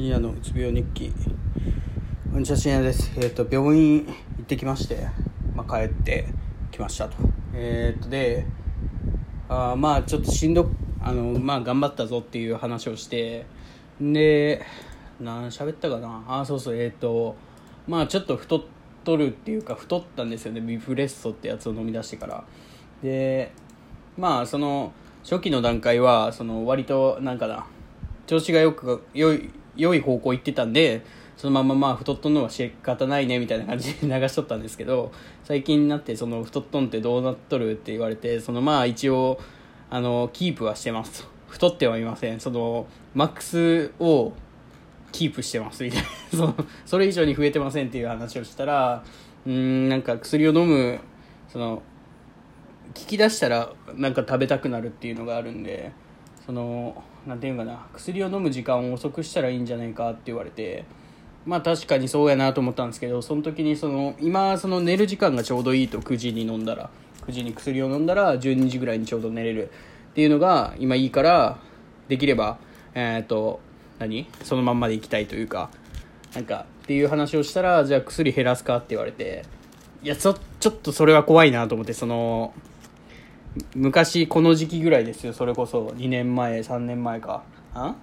深夜のうつ病日記。こんにちは深夜です。えっ、と病院行ってきまして、まあ、帰ってきましたと。えっ、とであまあちょっとしんどあのまあ頑張ったぞっていう話をしてで何喋ったかな？あそうそうえっ、とまあちょっと太っとるっていうか太ったんですよね。ビフレッソってやつを飲み出してから。でまあその初期の段階はその割となんかな調子がよく良い良い方向行ってたんでそのまままあ太っとんのは仕方ないねみたいな感じで 流しとったんですけど最近になってその太っとんってどうなっとるって言われてそのまあ一応あのキープはしてます。太ってはいません。そのマックスをキープしてますみたいな。そのそれ以上に増えてませんっていう話をしたらうんなんか薬を飲むその聞き出したらなんか食べたくなるっていうのがあるんでそのなんていうかな薬を飲む時間を遅くしたらいいんじゃないかって言われてまあ確かにそうやなと思ったんですけどその時にその今その寝る時間がちょうどいいと9時に飲んだら9時に薬を飲んだら12時ぐらいにちょうど寝れるっていうのが今いいからできればえっ、と何？そのまんまで行きたいというかなんかっていう話をしたらじゃあ薬減らすかって言われていやちょちょっとそれは怖いなと思ってその昔この時期ぐらいですよそれこそ。2年前3年前か。あ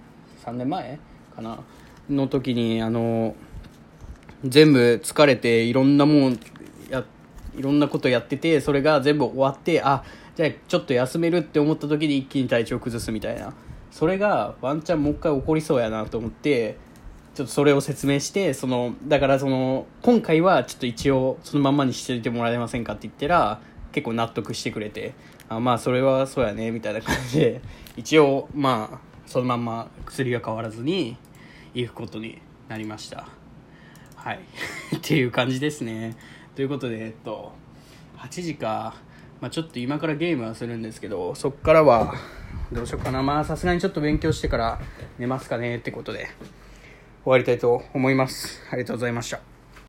？3年前？かな。の時にあの全部疲れていろんなもんやいろんなことやっててそれが全部終わってあじゃあちょっと休めるって思った時に一気に体調崩すみたいな。それがワンチャンもう一回起こりそうやなと思ってちょっとそれを説明してそのだからその今回はちょっと一応そのままにしておいてもらえませんかって言ったら結構納得してくれてあまあそれはそうやねみたいな感じで 一応まあそのまんま薬が変わらずに行くことになりました。はい。っていう感じですね。ということでえっと8時か、まあ、ちょっと今からゲームはするんですけどそっからはどうしようかな。まあさすがにちょっと勉強してから寝ますかねってことで終わりたいと思います。ありがとうございました